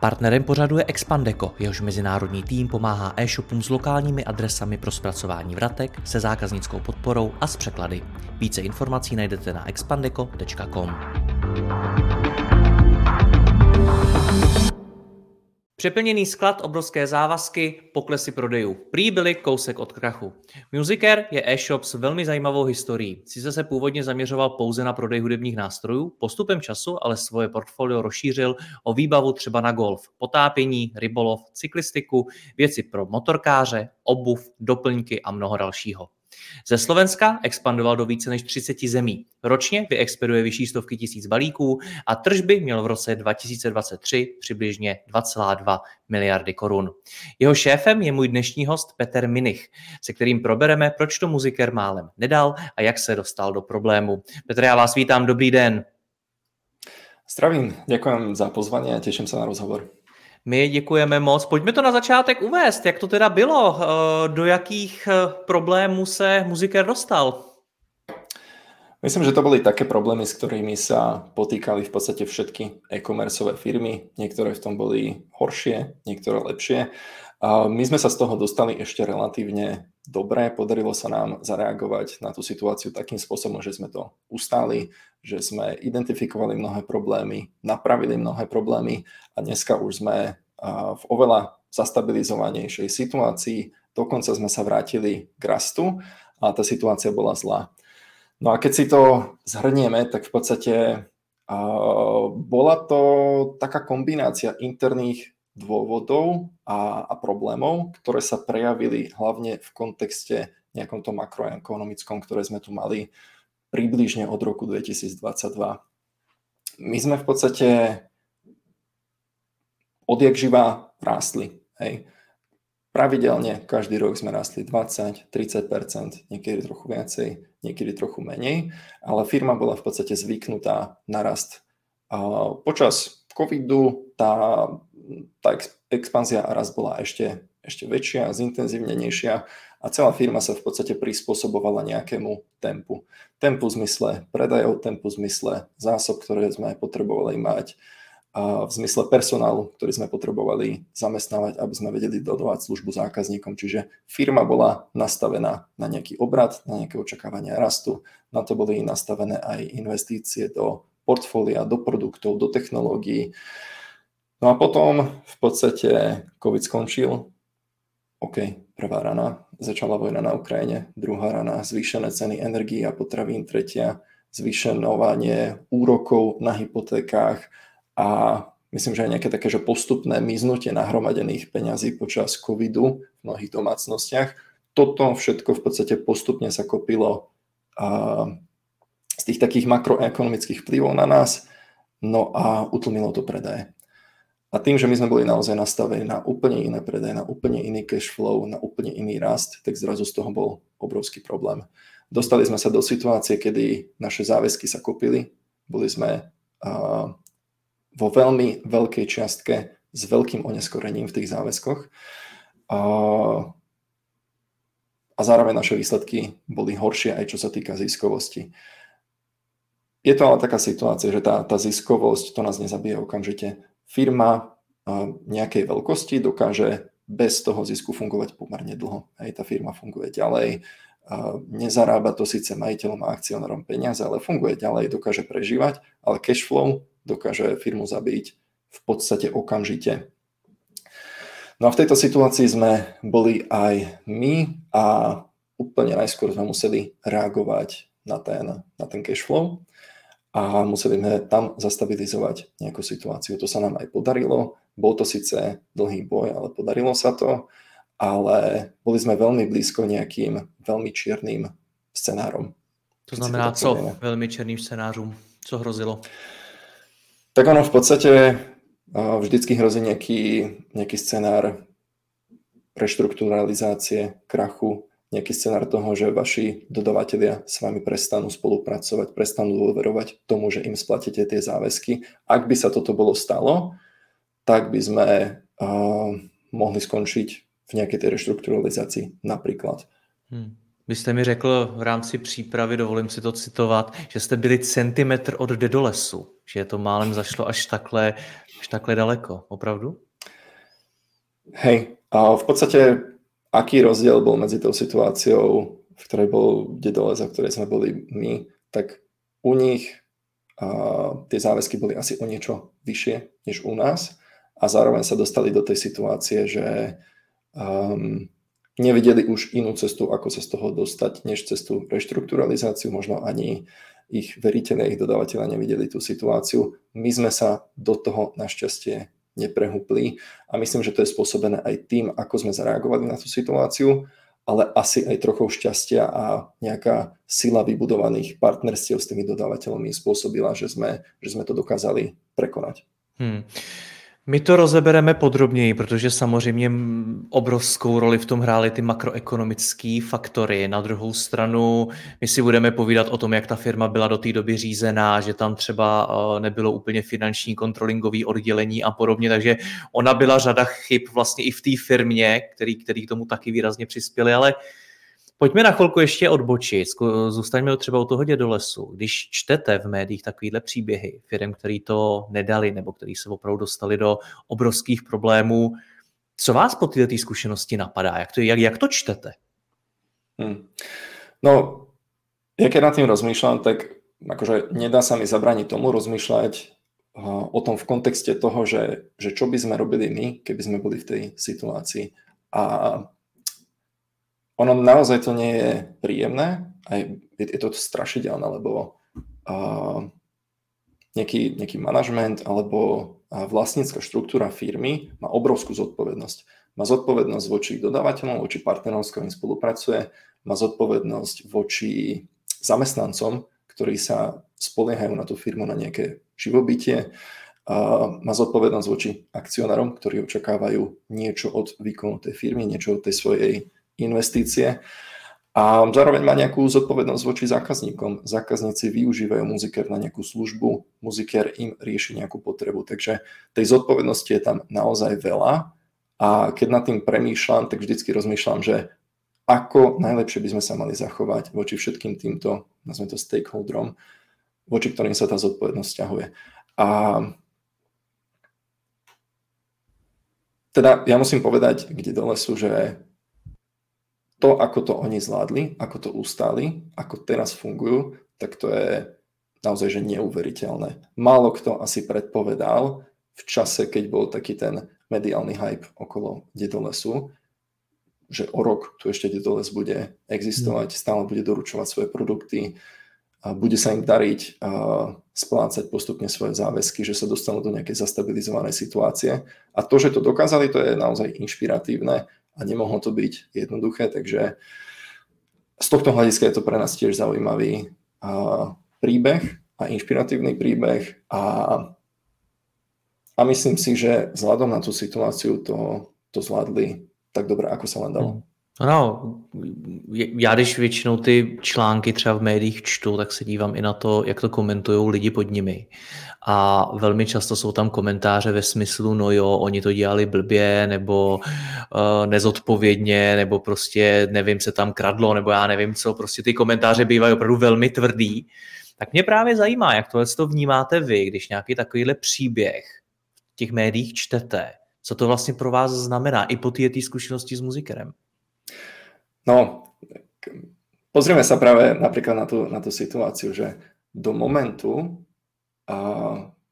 Partnerem pořadu je Expandeco, jehož mezinárodní tým pomáhá e-shopům s lokálními adresami pro zpracování vratek, se zákaznickou podporou a s překlady. Více informací najdete na expandeco.com. Přeplněný sklad, obrovské závazky, poklesy prodejů. Prý byly kousek od krachu. Musicer je e-shop s velmi zajímavou historií. Sice se původně zaměřoval pouze na prodej hudebních nástrojů, postupem času ale svoje portfolio rozšířil o výbavu třeba na golf, potápění, rybolov, cyklistiku, věci pro motorkáře, obuv, doplňky a mnoho dalšího. Ze Slovenska expandoval do více než 30 zemí. Ročně vyexpeduje vyšší stovky tisíc balíků a tržby měl v roce 2023 přibližně 2,2 miliardy korun. Jeho šéfem je můj dnešní host Peter Minich, se kterým probereme, proč to muziker málem nedal a jak se dostal do problému. Petr, já vás vítám, dobrý den. Zdravím, děkuji za pozvání a těším se na rozhovor. My děkujeme moc. Pojďme to na začátek uvést, jak to teda bylo, eh, do jakých eh, problémů se muziker dostal. Myslím, že to boli také problémy, s ktorými sa potýkali v podstate všetky e-commerceové firmy. Niektoré v tom boli horšie, niektoré lepšie. My sme sa z toho dostali ešte relatívne dobre. Podarilo sa nám zareagovať na tú situáciu takým spôsobom, že sme to ustáli, že sme identifikovali mnohé problémy, napravili mnohé problémy a dneska už sme v oveľa zastabilizovanejšej situácii. Dokonca sme sa vrátili k rastu a tá situácia bola zlá. No a keď si to zhrnieme, tak v podstate uh, bola to taká kombinácia interných dôvodov a, a problémov, ktoré sa prejavili hlavne v kontexte nejakom tom makroekonomickom, ktoré sme tu mali približne od roku 2022. My sme v podstate odjak živa rástli. Hej pravidelne každý rok sme rastli 20, 30%, niekedy trochu viacej, niekedy trochu menej, ale firma bola v podstate zvyknutá na rast. Počas covidu tá, tá expanzia a rast bola ešte, ešte väčšia, zintenzívnenejšia a celá firma sa v podstate prispôsobovala nejakému tempu. Tempu v zmysle predajov, tempu v zmysle zásob, ktoré sme potrebovali mať, v zmysle personálu, ktorý sme potrebovali zamestnávať, aby sme vedeli dodávať službu zákazníkom. Čiže firma bola nastavená na nejaký obrad, na nejaké očakávania rastu. Na to boli nastavené aj investície do portfólia, do produktov, do technológií. No a potom v podstate COVID skončil. OK, prvá rana, začala vojna na Ukrajine, druhá rana, zvýšené ceny energií a potravín, tretia, zvýšenovanie úrokov na hypotékách, a myslím, že aj nejaké také že postupné miznutie nahromadených peňazí počas covidu v mnohých domácnostiach. Toto všetko v podstate postupne sa kopilo z tých takých makroekonomických vplyvov na nás, no a utlmilo to predaje. A tým, že my sme boli naozaj nastavení na úplne iné predaje, na úplne iný cash flow, na úplne iný rast, tak zrazu z toho bol obrovský problém. Dostali sme sa do situácie, kedy naše záväzky sa kopili, boli sme uh, vo veľmi veľkej čiastke s veľkým oneskorením v tých záväzkoch. A, a zároveň naše výsledky boli horšie aj čo sa týka ziskovosti. Je to ale taká situácia, že tá, tá ziskovosť, to nás nezabije okamžite. Firma nejakej veľkosti dokáže bez toho zisku fungovať pomerne dlho. Hej, tá firma funguje ďalej, nezarába to síce majiteľom a akcionárom peniaze, ale funguje ďalej, dokáže prežívať, ale cash flow dokáže firmu zabiť v podstate okamžite. No a v tejto situácii sme boli aj my a úplne najskôr sme museli reagovať na ten, na ten cash flow a museli sme tam zastabilizovať nejakú situáciu. To sa nám aj podarilo. Bol to síce dlhý boj, ale podarilo sa to ale boli sme veľmi blízko nejakým veľmi čiernym scenárom. To znamená to co veľmi černým scenářům? Co hrozilo? Tak ono v podstate vždycky hrozí nejaký, nejaký scenár reštrukturalizácie, krachu, nejaký scenár toho, že vaši dodavatelia s vami prestanú spolupracovať, prestanú dôverovať tomu, že im splatíte tie záväzky. Ak by sa toto bolo stalo, tak by sme uh, mohli skončiť v nejakej tej reštrukturalizácii napríklad. Hmm. Vy jste mi řekl v rámci přípravy, dovolím si to citovat, že jste byli centimetr od dedolesu, že to málem zašlo až takhle, až takhle daleko. Opravdu? Hej, a v podstate aký rozdiel bol medzi tou situáciou, v ktorej bol dedoles a v ktorej sme boli my, tak u nich a, tie záväzky boli asi o niečo vyššie než u nás a zároveň sa dostali do tej situácie, že um, nevideli už inú cestu, ako sa z toho dostať, než cestu reštrukturalizáciu. Možno ani ich veriteľe, ich dodávateľa nevideli tú situáciu. My sme sa do toho našťastie neprehúpli a myslím, že to je spôsobené aj tým, ako sme zareagovali na tú situáciu, ale asi aj trochu šťastia a nejaká sila vybudovaných partnerstiev s tými dodávateľmi spôsobila, že sme, že sme to dokázali prekonať. Hmm. My to rozebereme podrobněji, protože samozřejmě obrovskou roli v tom hrály ty makroekonomické faktory. Na druhou stranu my si budeme povídat o tom, jak ta firma byla do té doby řízená, že tam třeba eh, nebylo úplně finanční kontrolingové oddělení a podobně, takže ona byla řada chyb vlastně i v té firmě, který, který k tomu taky výrazně přispěli, ale Pojďme na chvilku ještě odbočit. Zůstaňme třeba u toho dědolesu. Když čtete v médiích takovýhle příběhy firm, který to nedali nebo který se opravdu dostali do obrovských problémů, co vás po této zkušenosti napadá? Jak to, jak, jak to čtete? Hmm. No, ja keď nad tým rozmýšľam, tak akože nedá sa mi zabrániť tomu rozmýšľať o tom v kontexte toho, že, že čo by sme robili my, keby sme boli v tej situácii. A ono naozaj to nie je príjemné, aj je, je to strašidelné, lebo uh, nejaký, nejaký manažment alebo vlastnícka štruktúra firmy má obrovskú zodpovednosť. Má zodpovednosť voči dodávateľom, voči partnerom, s ktorým spolupracuje, má zodpovednosť voči zamestnancom, ktorí sa spoliehajú na tú firmu na nejaké živobytie, má zodpovednosť voči akcionárom, ktorí očakávajú niečo od výkonu tej firmy, niečo od tej svojej investície a zároveň má nejakú zodpovednosť voči zákazníkom. Zákazníci využívajú muziker na nejakú službu, muziker im rieši nejakú potrebu, takže tej zodpovednosti je tam naozaj veľa a keď nad tým premýšľam, tak vždycky rozmýšľam, že ako najlepšie by sme sa mali zachovať voči všetkým týmto, nazvime to stakeholderom, voči ktorým sa tá zodpovednosť ťahuje. A teda ja musím povedať, kde dole sú, že to, ako to oni zvládli, ako to ustáli, ako teraz fungujú, tak to je naozaj že neuveriteľné. Málo kto asi predpovedal v čase, keď bol taký ten mediálny hype okolo Dedolesu, že o rok tu ešte Dedoles bude existovať, mm. stále bude doručovať svoje produkty, a bude sa im dariť a splácať postupne svoje záväzky, že sa dostanú do nejakej zastabilizovanej situácie. A to, že to dokázali, to je naozaj inšpiratívne a nemohlo to byť jednoduché, takže z tohto hľadiska je to pre nás tiež zaujímavý príbeh a inšpiratívny príbeh a, a myslím si, že vzhľadom na tú situáciu to, to zvládli tak dobre, ako sa len dalo. Mm. No, já když většinou ty články třeba v médiích čtu, tak se dívám i na to, jak to komentují lidi pod nimi. A velmi často jsou tam komentáře ve smyslu, no jo, oni to dělali blbě, nebo uh, nezodpovědně, nebo prostě nevím, se tam kradlo, nebo já nevím co. Prostě ty komentáře bývají opravdu velmi tvrdý. Tak mě právě zajímá, jak tohle to vnímáte vy, když nějaký takovýhle příběh v těch médiích čtete. Co to vlastně pro vás znamená i po té zkušenosti s muzikerem? No, pozrieme sa práve napríklad na tú, na tú situáciu, že do momentu a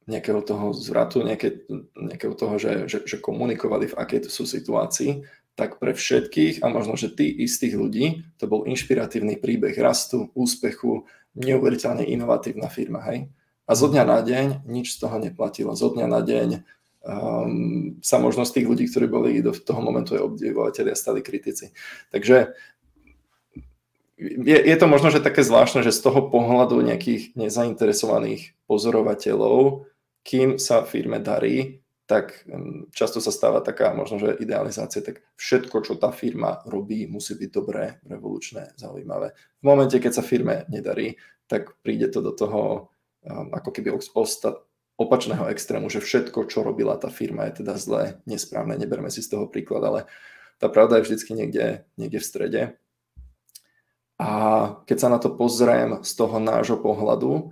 nejakého toho zvratu, nejaké, nejakého toho, že, že, že komunikovali v akej sú situácii, tak pre všetkých a možno, že tí istých ľudí, to bol inšpiratívny príbeh rastu, úspechu, neuveriteľne inovatívna firma, hej? A zo dňa na deň nič z toho neplatilo. Zo dňa na deň um, sa možno tých ľudí, ktorí boli do toho momentu obdivovateľia, stali kritici. Takže je, je to možno, že také zvláštne, že z toho pohľadu nejakých nezainteresovaných pozorovateľov, kým sa firme darí, tak často sa stáva taká možno, že idealizácia, tak všetko, čo tá firma robí, musí byť dobré, revolučné, zaujímavé. V momente, keď sa firme nedarí, tak príde to do toho um, ako keby osta- opačného extrému, že všetko, čo robila tá firma, je teda zlé, nesprávne, neberme si z toho príklad, ale tá pravda je vždycky niekde, niekde v strede. A keď sa na to pozriem z toho nášho pohľadu,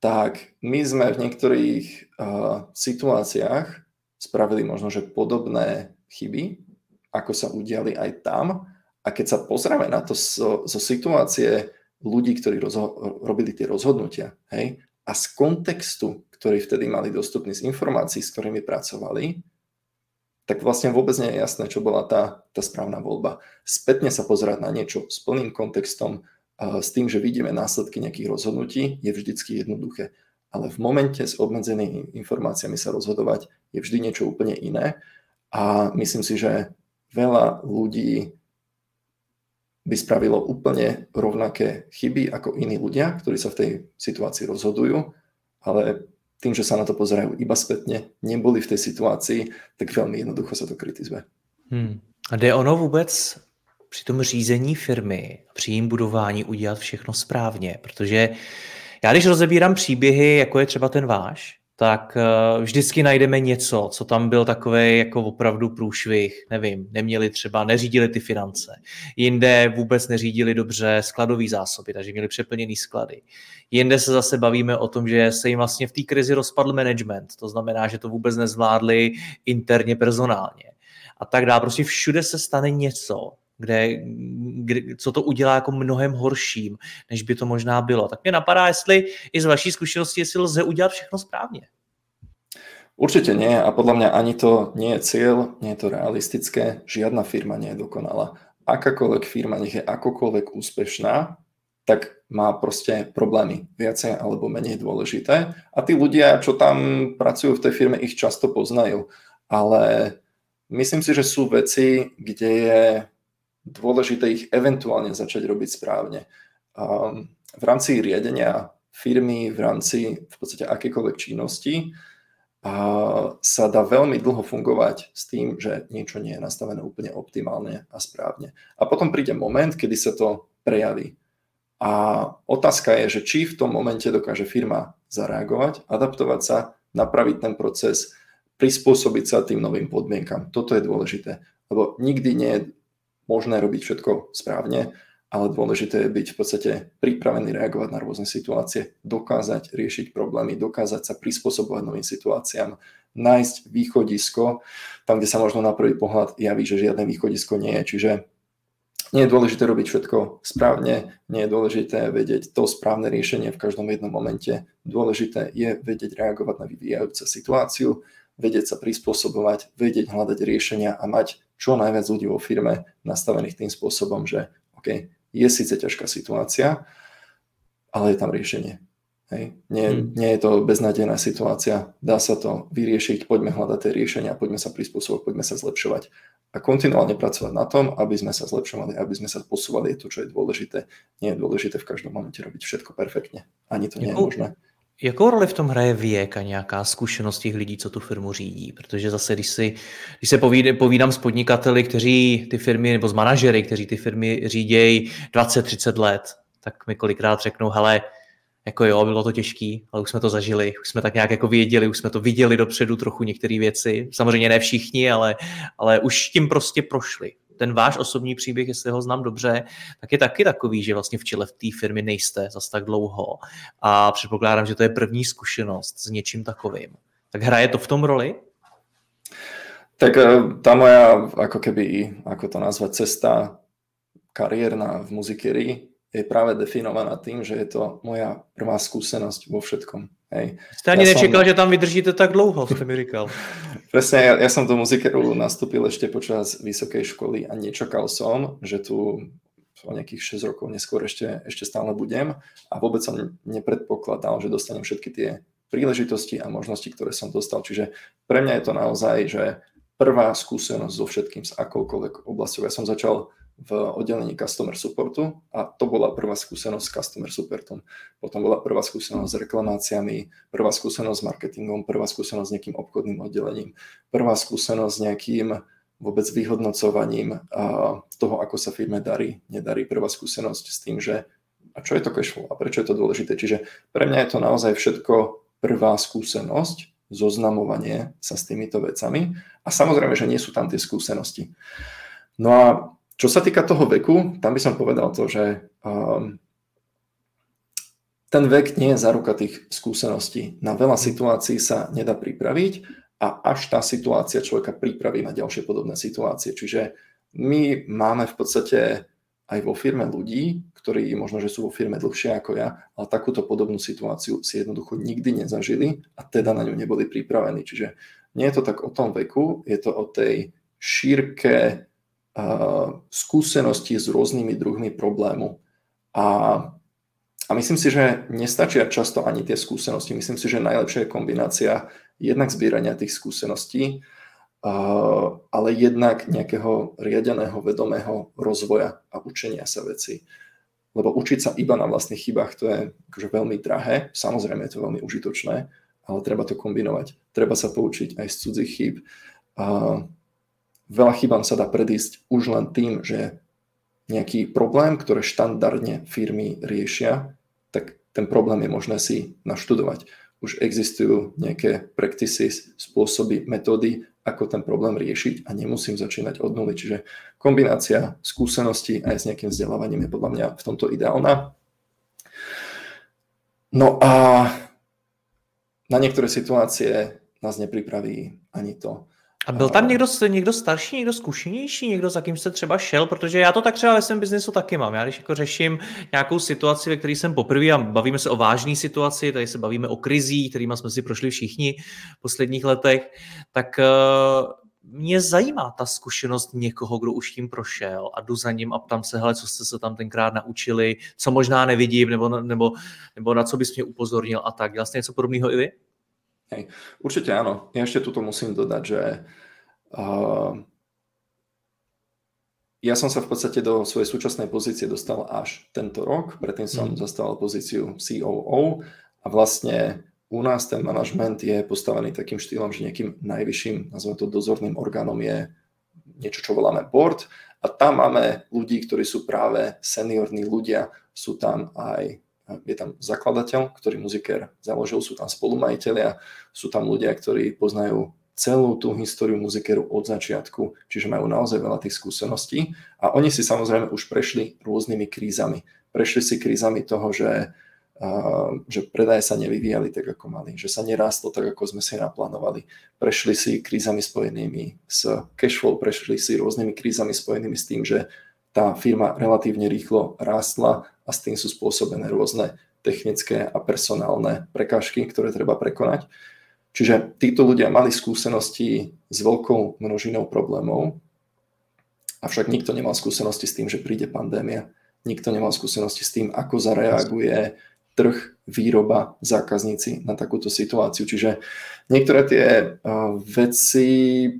tak my sme v niektorých uh, situáciách spravili možno, že podobné chyby, ako sa udiali aj tam. A keď sa pozrieme na to zo, zo situácie ľudí, ktorí rozho- robili tie rozhodnutia, hej, a z kontextu, ktorý vtedy mali dostupný z informácií, s ktorými pracovali, tak vlastne vôbec nie je jasné, čo bola tá, tá správna voľba. Spätne sa pozerať na niečo s plným kontextom, s tým, že vidíme následky nejakých rozhodnutí, je vždycky jednoduché ale v momente s obmedzenými informáciami sa rozhodovať je vždy niečo úplne iné a myslím si, že veľa ľudí by spravilo úplne rovnaké chyby ako iní ľudia, ktorí sa v tej situácii rozhodujú, ale tým, že sa na to pozerajú iba spätne, neboli v tej situácii, tak veľmi jednoducho sa to kritizuje. Hmm. A jde ono vůbec při tom řízení firmy, při jím budování udělat všechno správně, protože já když rozebírám příběhy, jako je třeba ten váš, tak uh, vždycky najdeme něco, co tam byl takový jako opravdu průšvih, nevím, neměli třeba, neřídili ty finance, jinde vůbec neřídili dobře skladové zásoby, takže měli přeplněný sklady. Jinde se zase bavíme o tom, že se jim vlastně v té krizi rozpadl management, to znamená, že to vůbec nezvládli interně personálně a tak dále. Prostě všude se stane něco, kde, kde, co to udělá jako mnohem horším, než by to možná bylo. Tak mě napadá, jestli i z vaší zkušenosti, jestli lze udělat všechno správně. Určite nie a podľa mňa ani to nie je cieľ, nie je to realistické, žiadna firma nie je dokonalá. Akákoľvek firma, nech je akokoľvek úspešná, tak má proste problémy, viacej alebo menej dôležité. A tí ľudia, čo tam pracujú v tej firme, ich často poznajú. Ale myslím si, že sú veci, kde je dôležité ich eventuálne začať robiť správne. Um, v rámci riadenia firmy, v rámci v podstate akékoľvek činnosti sa dá veľmi dlho fungovať s tým, že niečo nie je nastavené úplne optimálne a správne. A potom príde moment, kedy sa to prejaví. A otázka je, že či v tom momente dokáže firma zareagovať, adaptovať sa, napraviť ten proces, prispôsobiť sa tým novým podmienkam. Toto je dôležité, lebo nikdy nie je možné robiť všetko správne, ale dôležité je byť v podstate pripravený reagovať na rôzne situácie, dokázať riešiť problémy, dokázať sa prispôsobovať novým situáciám, nájsť východisko, tam, kde sa možno na prvý pohľad javí, že žiadne východisko nie je. Čiže nie je dôležité robiť všetko správne, nie je dôležité vedieť to správne riešenie v každom jednom momente. Dôležité je vedieť reagovať na vyvíjajúcu situáciu, vedieť sa prispôsobovať, vedieť hľadať riešenia a mať čo najviac ľudí vo firme nastavených tým spôsobom, že OK, je síce ťažká situácia, ale je tam riešenie. Hej. Nie, hmm. nie je to beznádejná situácia, dá sa to vyriešiť, poďme hľadať tie riešenia, poďme sa prispôsobovať, poďme sa zlepšovať a kontinuálne pracovať na tom, aby sme sa zlepšovali, aby sme sa posúvali, je to, čo je dôležité. Nie je dôležité v každom momente robiť všetko perfektne. Ani to nie je možné. Jakou roli v tom hraje věk a nějaká zkušenost těch lidí, co tu firmu řídí? Protože zase, když, si, když se povídám, s podnikateli, kteří ty firmy, nebo s manažery, kteří ty firmy řídějí 20-30 let, tak mi kolikrát řeknou, hele, jako jo, bylo to těžký, ale už jsme to zažili, už jsme tak nějak jako věděli, už jsme to viděli dopředu trochu některé věci. Samozřejmě ne všichni, ale, ale už tím prostě prošli ten váš osobní příběh, jestli ho znám dobře, tak je taky takový, že vlastně v čele v té firmy nejste zas tak dlouho a předpokládám, že to je první zkušenost s něčím takovým. Tak hraje to v tom roli? Tak eh, tá moja, ako keby, ako to nazvať, cesta kariérna v muzikerii je práve definovaná tým, že je to moja prvá skúsenosť vo všetkom. Hej. Jste ani ja nečekal, som... že tam vydržíte tak dlouho, ste mi říkal. Presne, ja, ja som do muzikeru nastúpil ešte počas vysokej školy a nečakal som, že tu o nejakých 6 rokov neskôr ešte, ešte stále budem a vôbec som nepredpokladal, že dostanem všetky tie príležitosti a možnosti, ktoré som dostal. Čiže pre mňa je to naozaj, že prvá skúsenosť so všetkým, s akoukoľvek oblasťou. Ja som začal v oddelení customer supportu a to bola prvá skúsenosť s customer supportom. Potom bola prvá skúsenosť s reklamáciami, prvá skúsenosť s marketingom, prvá skúsenosť s nejakým obchodným oddelením, prvá skúsenosť s nejakým vôbec vyhodnocovaním toho, ako sa firme darí, nedarí. Prvá skúsenosť s tým, že a čo je to cash flow a prečo je to dôležité. Čiže pre mňa je to naozaj všetko prvá skúsenosť, zoznamovanie sa s týmito vecami a samozrejme, že nie sú tam tie skúsenosti. No a čo sa týka toho veku, tam by som povedal to, že um, ten vek nie je záruka tých skúseností. Na veľa situácií sa nedá pripraviť a až tá situácia človeka pripraví na ďalšie podobné situácie. Čiže my máme v podstate aj vo firme ľudí, ktorí možno, že sú vo firme dlhšie ako ja, ale takúto podobnú situáciu si jednoducho nikdy nezažili a teda na ňu neboli pripravení. Čiže nie je to tak o tom veku, je to o tej šírke skúsenosti s rôznymi druhmi problému. A, a myslím si, že nestačia často ani tie skúsenosti. Myslím si, že najlepšia je kombinácia jednak zbierania tých skúseností, ale jednak nejakého riadeného, vedomého rozvoja a učenia sa veci. Lebo učiť sa iba na vlastných chybách, to je akože veľmi drahé, samozrejme je to veľmi užitočné, ale treba to kombinovať. Treba sa poučiť aj z cudzích chýb. Veľa chybám sa dá predísť už len tým, že nejaký problém, ktoré štandardne firmy riešia, tak ten problém je možné si naštudovať. Už existujú nejaké practices, spôsoby, metódy, ako ten problém riešiť a nemusím začínať od nuly. Čiže kombinácia skúseností aj s nejakým vzdelávaním je podľa mňa v tomto ideálna. No a na niektoré situácie nás nepripraví ani to. A byl tam někdo, někdo starší, někdo zkušenější, někdo, za kým jste třeba šel? Protože já to tak třeba ve svém biznesu taky mám. Já když jako řeším nějakou situaci, ve které jsem poprvé a bavíme se o vážné situaci, tady se bavíme o krizích, kterými jsme si prošli všichni v posledních letech, tak uh, mě zajímá ta zkušenost někoho, kdo už tím prošel a jdu za ním a ptám se, hele, co jste se tam tenkrát naučili, co možná nevidím, nebo, nebo, nebo na co bys mě upozornil a tak. Dělal jste něco podobného i vy? Hej, určite áno. Ja ešte tuto musím dodať, že uh, ja som sa v podstate do svojej súčasnej pozície dostal až tento rok, predtým som mm. zastával pozíciu COO a vlastne u nás ten manažment je postavený takým štýlom, že nejakým najvyšším, nazveme to dozorným orgánom je niečo, čo voláme board a tam máme ľudí, ktorí sú práve seniorní ľudia, sú tam aj je tam zakladateľ, ktorý muzikér založil, sú tam spolumajiteľia, sú tam ľudia, ktorí poznajú celú tú históriu muzikéru od začiatku, čiže majú naozaj veľa tých skúseností a oni si samozrejme už prešli rôznymi krízami. Prešli si krízami toho, že, že predaje sa nevyvíjali tak, ako mali, že sa nerástlo tak, ako sme si naplánovali. Prešli si krízami spojenými s cashflow, prešli si rôznymi krízami spojenými s tým, že tá firma relatívne rýchlo rástla a s tým sú spôsobené rôzne technické a personálne prekážky, ktoré treba prekonať. Čiže títo ľudia mali skúsenosti s veľkou množinou problémov, avšak nikto nemal skúsenosti s tým, že príde pandémia. Nikto nemal skúsenosti s tým, ako zareaguje trh, výroba, zákazníci na takúto situáciu. Čiže niektoré tie veci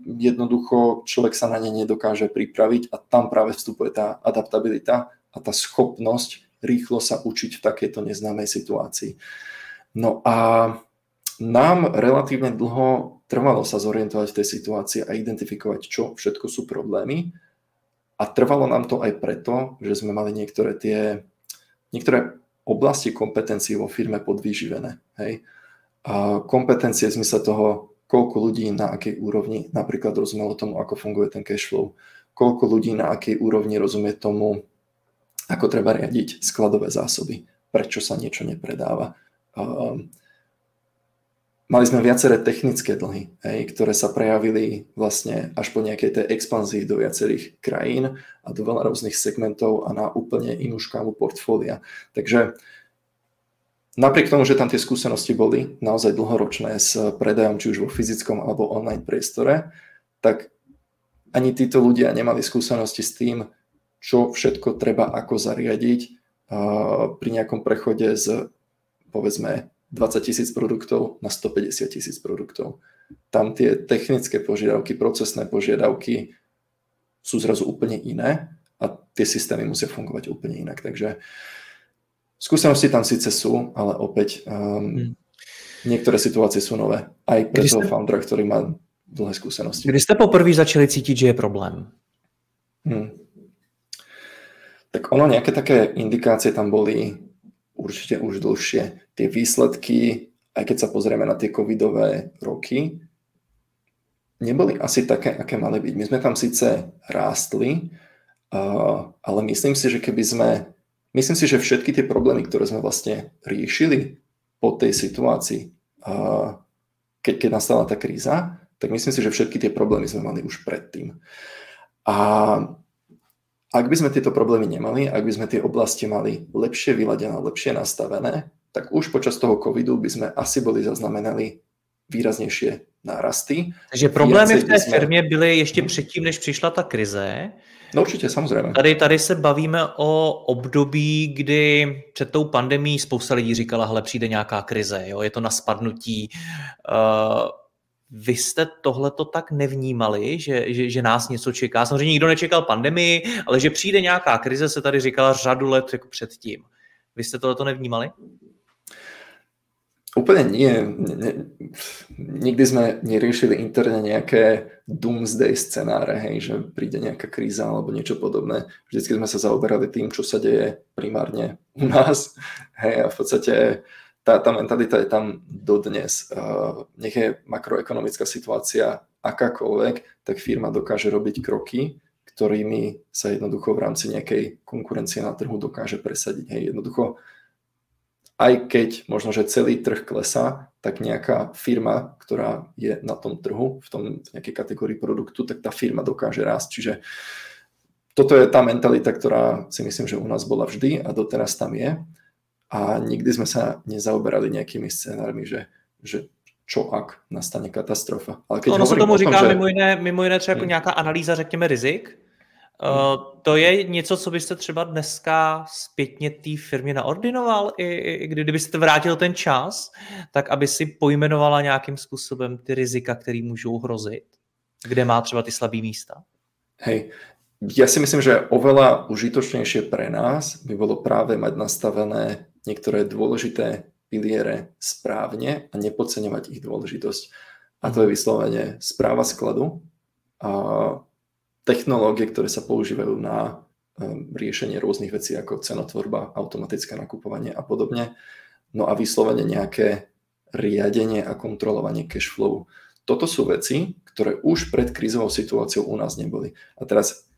jednoducho človek sa na ne nedokáže pripraviť a tam práve vstupuje tá adaptabilita a tá schopnosť rýchlo sa učiť v takejto neznámej situácii. No a nám relatívne dlho trvalo sa zorientovať v tej situácii a identifikovať, čo všetko sú problémy. A trvalo nám to aj preto, že sme mali niektoré tie niektoré oblasti kompetencií vo firme podvýživené. Hej. A kompetencie v zmysle toho, koľko ľudí na akej úrovni napríklad rozumelo tomu, ako funguje ten cash flow, koľko ľudí na akej úrovni rozumie tomu, ako treba riadiť skladové zásoby, prečo sa niečo nepredáva. Um, Mali sme viaceré technické dlhy, hej, ktoré sa prejavili vlastne až po nejakej tej expanzii do viacerých krajín a do veľa rôznych segmentov a na úplne inú škálu portfólia. Takže napriek tomu, že tam tie skúsenosti boli naozaj dlhoročné s predajom či už vo fyzickom alebo online priestore, tak ani títo ľudia nemali skúsenosti s tým, čo všetko treba ako zariadiť pri nejakom prechode z povedzme 20 tisíc produktov na 150 tisíc produktov. Tam tie technické požiadavky, procesné požiadavky sú zrazu úplne iné a tie systémy musia fungovať úplne inak. Takže skúsenosti tam síce sú, ale opäť um, niektoré situácie sú nové. Aj pre toho ste... foundera, ktorý má dlhé skúsenosti. Kdy jste poprvé začali cítiť, že je problém? Hmm. Tak ono, nejaké také indikácie tam boli určite už dlhšie. Tie výsledky, aj keď sa pozrieme na tie covidové roky, neboli asi také, aké mali byť. My sme tam síce rástli, ale myslím si, že keby sme, myslím si, že všetky tie problémy, ktoré sme vlastne riešili po tej situácii, keď, keď nastala tá kríza, tak myslím si, že všetky tie problémy sme mali už predtým. A ak by sme tieto problémy nemali, ak by sme tie oblasti mali lepšie vyladené, lepšie nastavené, tak už počas toho covidu by sme asi boli zaznamenali výraznejšie nárasty. Takže problémy v té jsme... firmě byly ještě předtím, než přišla ta krize. No určitě, samozřejmě. Tady, tady se bavíme o období, kdy před tou pandemí spousta lidí říkala, hele, přijde nějaká krize, jo, je to na spadnutí. Uh, vy jste tohleto tak nevnímali, že, že, že nás něco čeká? Samozřejmě nikdo nečekal pandemii, ale že přijde nějaká krize, se tady říkala řadu let jako předtím. Vy jste tohleto nevnímali? Úplne nie. Ne, nikdy sme neriešili interne nejaké doomsday scenáre, hej, že príde nejaká kríza alebo niečo podobné. Vždycky sme sa zaoberali tým, čo sa deje primárne u nás. Hej, a v podstate tá, tá mentalita je tam dodnes. Uh, nech je makroekonomická situácia akákoľvek, tak firma dokáže robiť kroky, ktorými sa jednoducho v rámci nejakej konkurencie na trhu dokáže presadiť. Hej, jednoducho aj keď možno, že celý trh klesá, tak nejaká firma, ktorá je na tom trhu, v tom v nejakej kategórii produktu, tak tá firma dokáže rásť. Čiže toto je tá mentalita, ktorá si myslím, že u nás bola vždy a doteraz tam je. A nikdy sme sa nezaoberali nejakými scénármi, že, že čo ak nastane katastrofa. Ale keď ono se tomu říká že... mimo, jiné, mimo jiné třeba jako hmm. nějaká analýza, řekněme, rizik, Uh, to je něco, co byste třeba dneska zpětně té firmě naordinoval, i, i kdybyste vrátil ten čas, tak aby si pojmenovala nějakým způsobem ty rizika, které můžou hrozit, kde má třeba ty slabé místa? Hej, ja si myslím, že oveľa užitočnejšie pre nás by bolo práve mať nastavené niektoré dôležité piliere správne a nepodceňovať ich dôležitosť. A to je vyslovene správa skladu, a technológie, ktoré sa používajú na ehm, riešenie rôznych vecí ako cenotvorba, automatické nakupovanie a podobne. No a vyslovene nejaké riadenie a kontrolovanie cash flow. Toto sú veci, ktoré už pred krízovou situáciou u nás neboli. A teraz,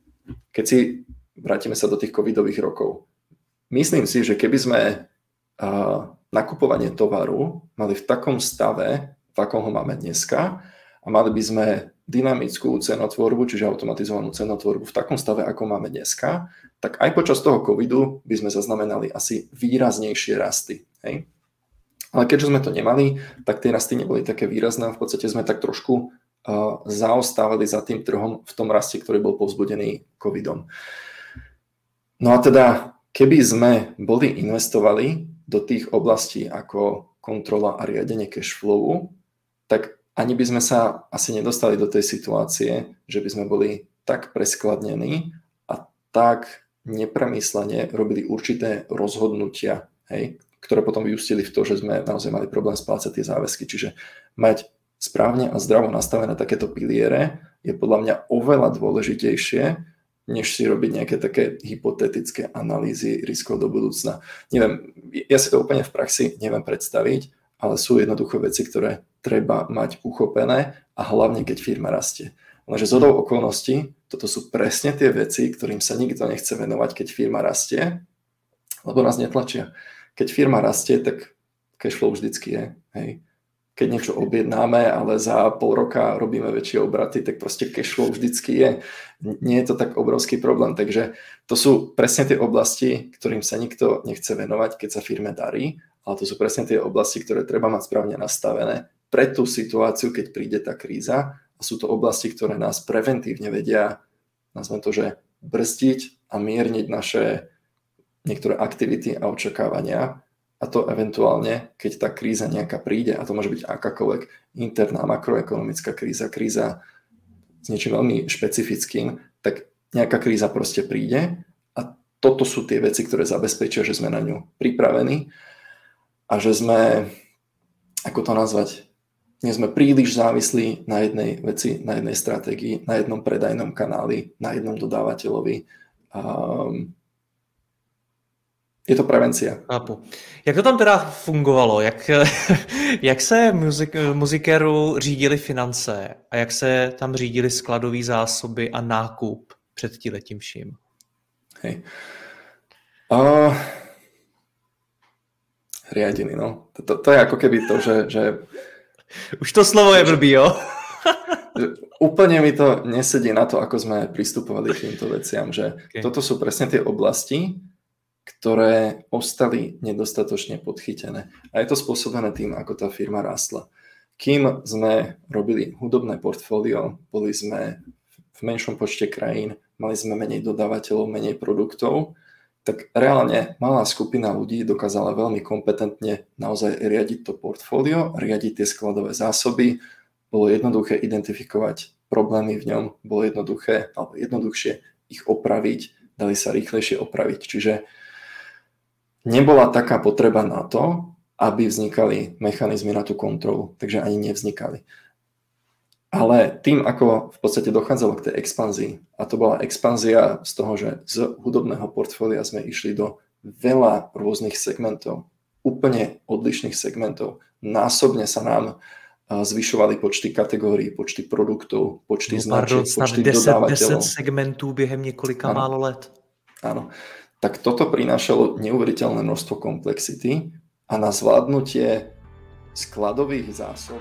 keď si vrátime sa do tých covidových rokov, myslím si, že keby sme nakupovanie tovaru mali v takom stave, v akom ho máme dneska, a mali by sme dynamickú cenotvorbu, čiže automatizovanú cenotvorbu v takom stave, ako máme dneska, tak aj počas toho covidu by sme zaznamenali asi výraznejšie rasty. Hej? Ale keďže sme to nemali, tak tie rasty neboli také výrazné. V podstate sme tak trošku uh, zaostávali za tým trhom v tom raste, ktorý bol povzbudený covidom. No a teda, keby sme boli investovali do tých oblastí ako kontrola a riadenie cash flowu, tak ani by sme sa asi nedostali do tej situácie, že by sme boli tak preskladnení a tak nepremyslene robili určité rozhodnutia, hej, ktoré potom vyústili v to, že sme naozaj mali problém splácať tie záväzky. Čiže mať správne a zdravo nastavené takéto piliere je podľa mňa oveľa dôležitejšie, než si robiť nejaké také hypotetické analýzy riskov do budúcna. Neviem, ja si to úplne v praxi neviem predstaviť, ale sú jednoducho veci, ktoré treba mať uchopené a hlavne keď firma rastie. Lenže z hodou okolností toto sú presne tie veci, ktorým sa nikto nechce venovať, keď firma rastie, lebo nás netlačia. Keď firma rastie, tak cash vždycky je. Hej. Keď niečo objednáme, ale za pol roka robíme väčšie obraty, tak proste cash flow vždycky je. Nie je to tak obrovský problém. Takže to sú presne tie oblasti, ktorým sa nikto nechce venovať, keď sa firme darí ale to sú presne tie oblasti, ktoré treba mať správne nastavené pre tú situáciu, keď príde tá kríza a sú to oblasti, ktoré nás preventívne vedia, nazvem to, že brzdiť a mierniť naše niektoré aktivity a očakávania a to eventuálne, keď tá kríza nejaká príde, a to môže byť akákoľvek interná makroekonomická kríza, kríza s niečím veľmi špecifickým, tak nejaká kríza proste príde a toto sú tie veci, ktoré zabezpečia, že sme na ňu pripravení a že sme, ako to nazvať, nie sme príliš závislí na jednej veci, na jednej stratégii, na jednom predajnom kanáli, na jednom dodávateľovi. Um, je to prevencia. Chápu. Jak to tam teda fungovalo? Jak, jak se muzik, muzikeru řídili finance a jak se tam řídili skladové zásoby a nákup před tímhletím vším? Hej. Uh, riadiny, no. To, to, to je ako keby to, že... že Už to slovo je blbý, jo? úplne mi to nesedí na to, ako sme pristupovali k týmto veciam, že okay. toto sú presne tie oblasti, ktoré ostali nedostatočne podchytené. A je to spôsobené tým, ako tá firma rastla. Kým sme robili hudobné portfólio, boli sme v menšom počte krajín, mali sme menej dodávateľov, menej produktov, tak reálne malá skupina ľudí dokázala veľmi kompetentne naozaj riadiť to portfólio, riadiť tie skladové zásoby, bolo jednoduché identifikovať problémy v ňom, bolo jednoduché alebo jednoduchšie ich opraviť, dali sa rýchlejšie opraviť. Čiže nebola taká potreba na to, aby vznikali mechanizmy na tú kontrolu, takže ani nevznikali. Ale tým, ako v podstate dochádzalo k tej expanzii, a to bola expanzia z toho, že z hudobného portfólia sme išli do veľa rôznych segmentov, úplne odlišných segmentov. Násobne sa nám zvyšovali počty kategórií, počty produktov, počty no, značiek, počty 10, dodávateľov. 10 segmentů během několika málo let. Áno tak toto prinášalo neuveriteľné množstvo komplexity a na zvládnutie skladových zásob